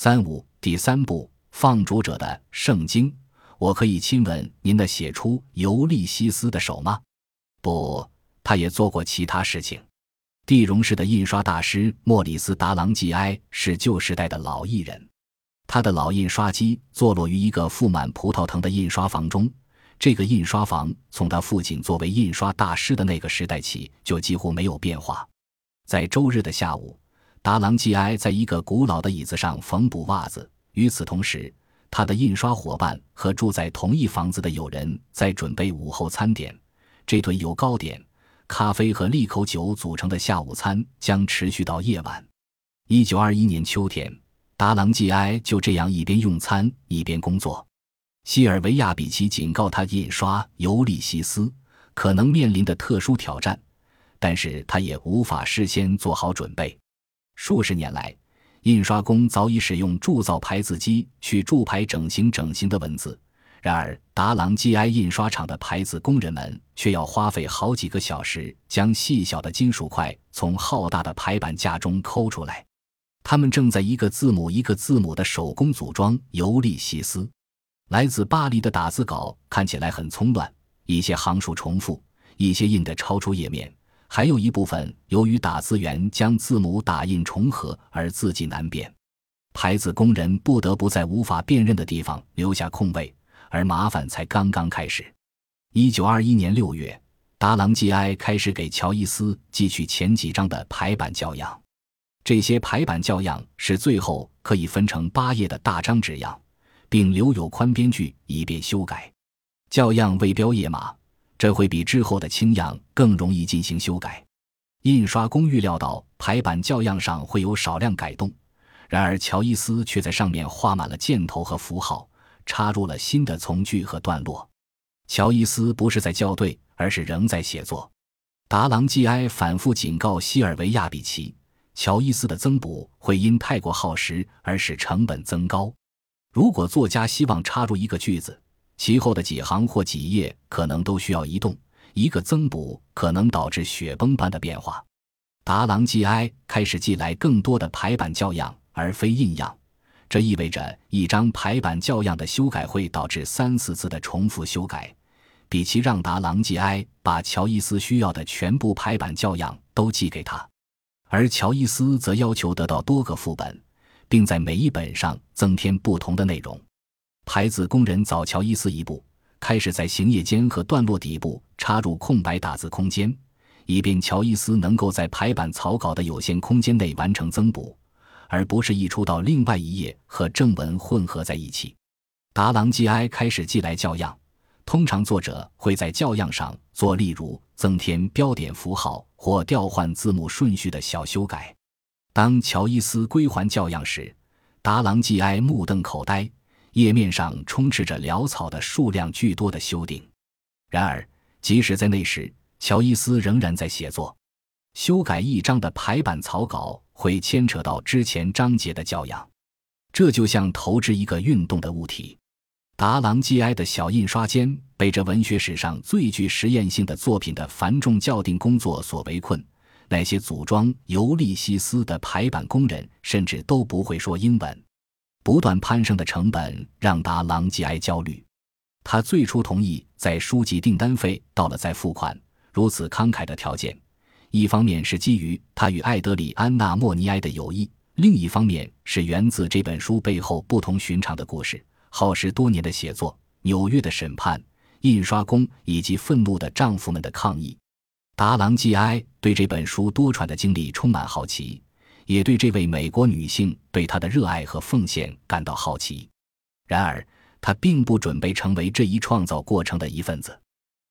三五第三部放逐者的圣经，我可以亲吻您的写出尤利西斯的手吗？不，他也做过其他事情。地荣市的印刷大师莫里斯·达朗季埃是旧时代的老艺人，他的老印刷机坐落于一个覆满葡萄藤的印刷房中。这个印刷房从他父亲作为印刷大师的那个时代起就几乎没有变化。在周日的下午，达朗季埃在一个古老的椅子上缝补袜子。与此同时，他的印刷伙伴和住在同一房子的友人在准备午后餐点。这顿由糕点、咖啡和利口酒组成的下午餐将持续到夜晚。一九二一年秋天，达朗季埃就这样一边用餐一边工作。西尔维亚比奇警告他，印刷《尤利西斯》可能面临的特殊挑战，但是他也无法事先做好准备。数十年来，印刷工早已使用铸造排字机去铸排整形整形的文字，然而达朗基埃印刷厂的排字工人们却要花费好几个小时将细小的金属块从浩大的排版架中抠出来。他们正在一个字母一个字母的手工组装《尤利西斯》。来自巴黎的打字稿看起来很匆乱，一些行数重复，一些印得超出页面，还有一部分由于打字员将字母打印重合而字迹难辨。排字工人不得不在无法辨认的地方留下空位，而麻烦才刚刚开始。一九二一年六月，达朗基埃开始给乔伊斯寄去前几张的排版校样，这些排版校样是最后可以分成八页的大张纸样。并留有宽边距，以便修改。校样未标页码，这会比之后的清样更容易进行修改。印刷工预料到排版校样上会有少量改动，然而乔伊斯却在上面画满了箭头和符号，插入了新的从句和段落。乔伊斯不是在校对，而是仍在写作。达朗基埃反复警告西尔维亚比奇，乔伊斯的增补会因太过耗时而使成本增高。如果作家希望插入一个句子，其后的几行或几页可能都需要移动。一个增补可能导致雪崩般的变化。达朗基埃开始寄来更多的排版校样，而非印样。这意味着一张排版校样的修改会导致三四次的重复修改。比奇让达朗基埃把乔伊斯需要的全部排版校样都寄给他，而乔伊斯则要求得到多个副本。并在每一本上增添不同的内容。排字工人早乔伊斯一步，开始在行页间和段落底部插入空白打字空间，以便乔伊斯能够在排版草稿的有限空间内完成增补，而不是溢出到另外一页和正文混合在一起。达朗基埃开始寄来校样，通常作者会在校样上做例如增添标点符号或调换字幕顺序的小修改。当乔伊斯归还教样时，达朗季埃目瞪口呆，页面上充斥着潦草的、数量巨多的修订。然而，即使在那时，乔伊斯仍然在写作。修改一章的排版草稿会牵扯到之前章节的教样，这就像投掷一个运动的物体。达朗基埃的小印刷间被这文学史上最具实验性的作品的繁重校订工作所围困。那些组装《尤利西斯》的排版工人甚至都不会说英文，不断攀升的成本让达朗吉埃焦虑。他最初同意在书籍订单费到了再付款，如此慷慨的条件，一方面是基于他与艾德里安娜·莫尼埃的友谊，另一方面是源自这本书背后不同寻常的故事：耗时多年的写作、纽约的审判、印刷工以及愤怒的丈夫们的抗议。达朗季埃对这本书多舛的经历充满好奇，也对这位美国女性对他的热爱和奉献感到好奇。然而，他并不准备成为这一创造过程的一份子。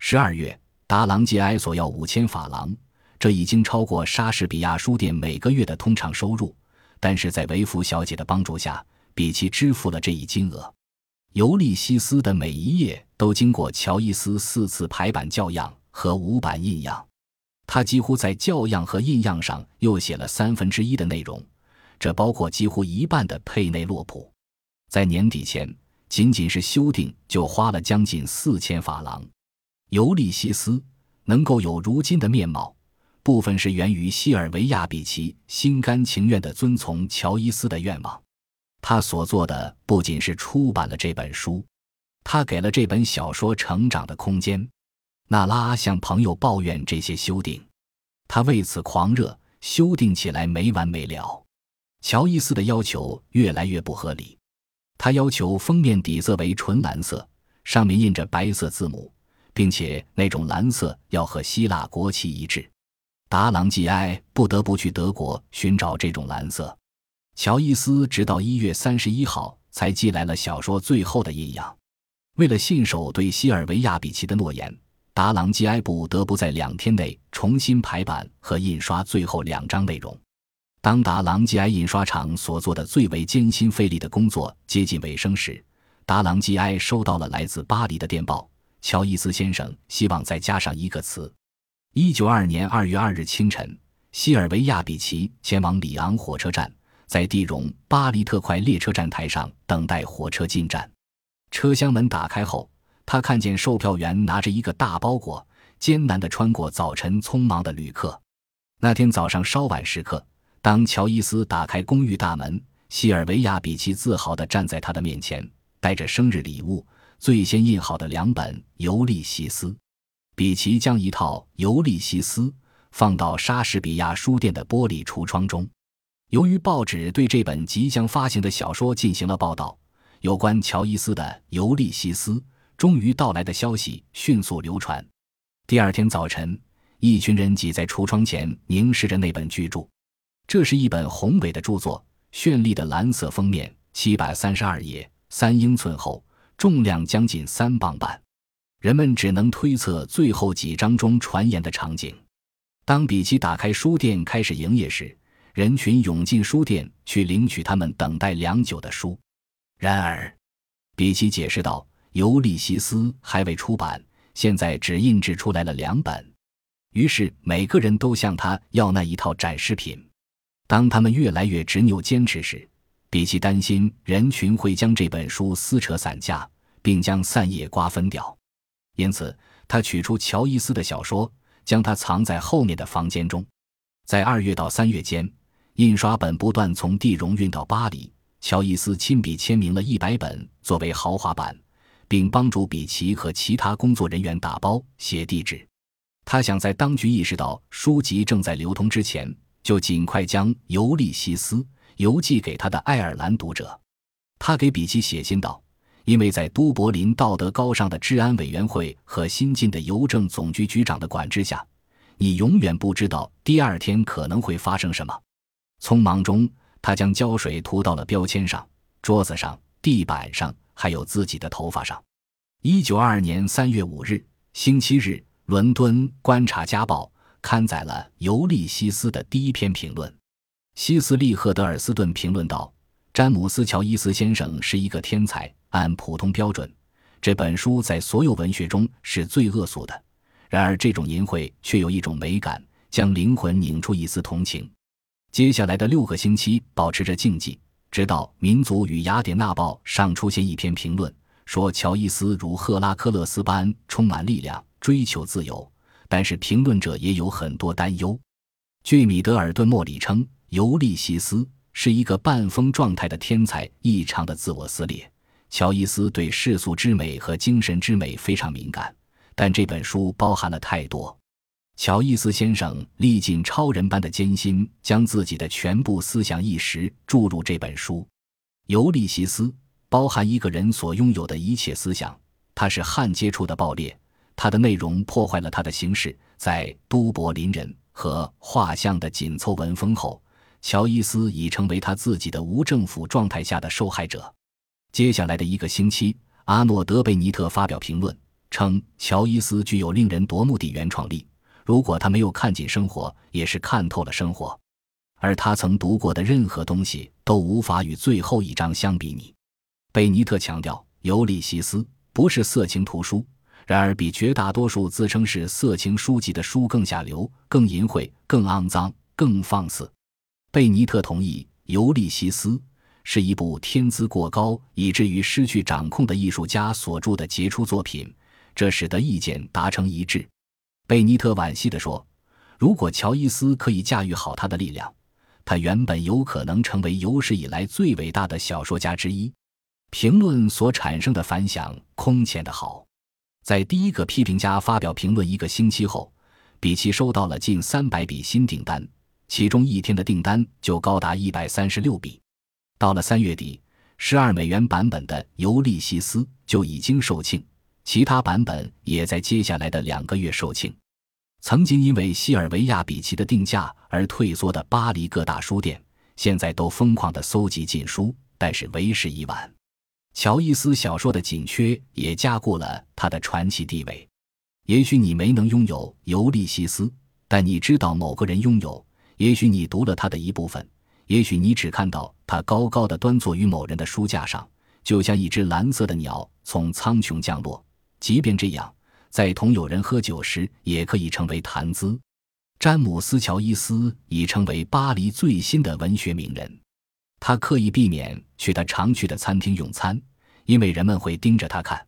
十二月，达朗吉埃索要五千法郎，这已经超过莎士比亚书店每个月的通常收入。但是在维弗小姐的帮助下，比奇支付了这一金额。尤利西斯的每一页都经过乔伊斯四次排版校样和五版印样。他几乎在校样和印样上又写了三分之一的内容，这包括几乎一半的佩内洛普。在年底前，仅仅是修订就花了将近四千法郎。尤利西斯能够有如今的面貌，部分是源于西尔维亚比奇心甘情愿地遵从乔伊斯的愿望。他所做的不仅是出版了这本书，他给了这本小说成长的空间。娜拉向朋友抱怨这些修订，他为此狂热，修订起来没完没了。乔伊斯的要求越来越不合理，他要求封面底色为纯蓝色，上面印着白色字母，并且那种蓝色要和希腊国旗一致。达朗季埃不得不去德国寻找这种蓝色。乔伊斯直到一月三十一号才寄来了小说最后的印样。为了信守对西尔维亚比奇的诺言。达朗基埃不得不在两天内重新排版和印刷最后两章内容。当达朗基埃印刷厂所做的最为艰辛费力的工作接近尾声时，达朗基埃收到了来自巴黎的电报：乔伊斯先生希望再加上一个词。一九二年二月二日清晨，西尔维亚比奇前往里昂火车站，在蒂荣巴黎特快列车站台上等待火车进站。车厢门打开后。他看见售票员拿着一个大包裹，艰难地穿过早晨匆忙的旅客。那天早上稍晚时刻，当乔伊斯打开公寓大门，西尔维亚比奇自豪地站在他的面前，带着生日礼物——最先印好的两本《尤利西斯》。比奇将一套《尤利西斯》放到莎士比亚书店的玻璃橱窗中。由于报纸对这本即将发行的小说进行了报道，有关乔伊斯的《尤利西斯》。终于到来的消息迅速流传。第二天早晨，一群人挤在橱窗前，凝视着那本巨著。这是一本宏伟的著作，绚丽的蓝色封面，七百三十二页，三英寸厚，重量将近三磅半。人们只能推测最后几章中传言的场景。当比奇打开书店开始营业时，人群涌进书店去领取他们等待良久的书。然而，比奇解释道。《尤利西斯》还未出版，现在只印制出来了两本。于是每个人都向他要那一套展示品。当他们越来越执拗坚持时，比奇担心人群会将这本书撕扯散架，并将散页瓜分掉。因此，他取出乔伊斯的小说，将它藏在后面的房间中。在二月到三月间，印刷本不断从地荣运到巴黎。乔伊斯亲笔签名了一百本，作为豪华版。并帮助比奇和其他工作人员打包、写地址。他想在当局意识到书籍正在流通之前，就尽快将《尤利西斯》邮寄给他的爱尔兰读者。他给比奇写信道：“因为在都柏林道德高尚的治安委员会和新晋的邮政总局局长的管制下，你永远不知道第二天可能会发生什么。”匆忙中，他将胶水涂到了标签上、桌子上、地板上。还有自己的头发上。一九二二年三月五日，星期日，伦敦《观察家报》刊载了《尤利西斯》的第一篇评论。西斯利·赫德尔斯顿评论道：“詹姆斯·乔伊斯先生是一个天才。按普通标准，这本书在所有文学中是最恶俗的。然而，这种淫秽却有一种美感，将灵魂拧出一丝同情。”接下来的六个星期，保持着静寂。直到《民族与雅典娜报》上出现一篇评论，说乔伊斯如赫拉克勒斯般充满力量，追求自由。但是评论者也有很多担忧。据米德尔顿·莫里称，尤利西斯是一个半疯状态的天才，异常的自我撕裂。乔伊斯对世俗之美和精神之美非常敏感，但这本书包含了太多。乔伊斯先生历尽超人般的艰辛，将自己的全部思想意识注入这本书。尤利西斯包含一个人所拥有的一切思想，它是焊接处的爆裂，它的内容破坏了他的形式。在都柏林人和画像的紧凑文风后，乔伊斯已成为他自己的无政府状态下的受害者。接下来的一个星期，阿诺德贝尼特发表评论称，乔伊斯具有令人夺目的原创力。如果他没有看尽生活，也是看透了生活，而他曾读过的任何东西都无法与最后一章相比拟。贝尼特强调，《尤利西斯》不是色情图书，然而比绝大多数自称是色情书籍的书更下流、更淫秽、更肮脏、更放肆。贝尼特同意，《尤利西斯》是一部天资过高以至于失去掌控的艺术家所著的杰出作品，这使得意见达成一致。贝尼特惋惜地说：“如果乔伊斯可以驾驭好他的力量，他原本有可能成为有史以来最伟大的小说家之一。评论所产生的反响空前的好，在第一个批评家发表评论一个星期后，比奇收到了近三百笔新订单，其中一天的订单就高达一百三十六笔。到了三月底，十二美元版本的《尤利西斯》就已经售罄，其他版本也在接下来的两个月售罄。曾经因为西尔维亚·比奇的定价而退缩的巴黎各大书店，现在都疯狂地搜集禁书，但是为时已晚。乔伊斯小说的紧缺也加固了他的传奇地位。也许你没能拥有《尤利西斯》，但你知道某个人拥有；也许你读了他的一部分；也许你只看到他高高的端坐于某人的书架上，就像一只蓝色的鸟从苍穹降落。即便这样，在同友人喝酒时也可以成为谈资。詹姆斯·乔伊斯已成为巴黎最新的文学名人。他刻意避免去他常去的餐厅用餐，因为人们会盯着他看。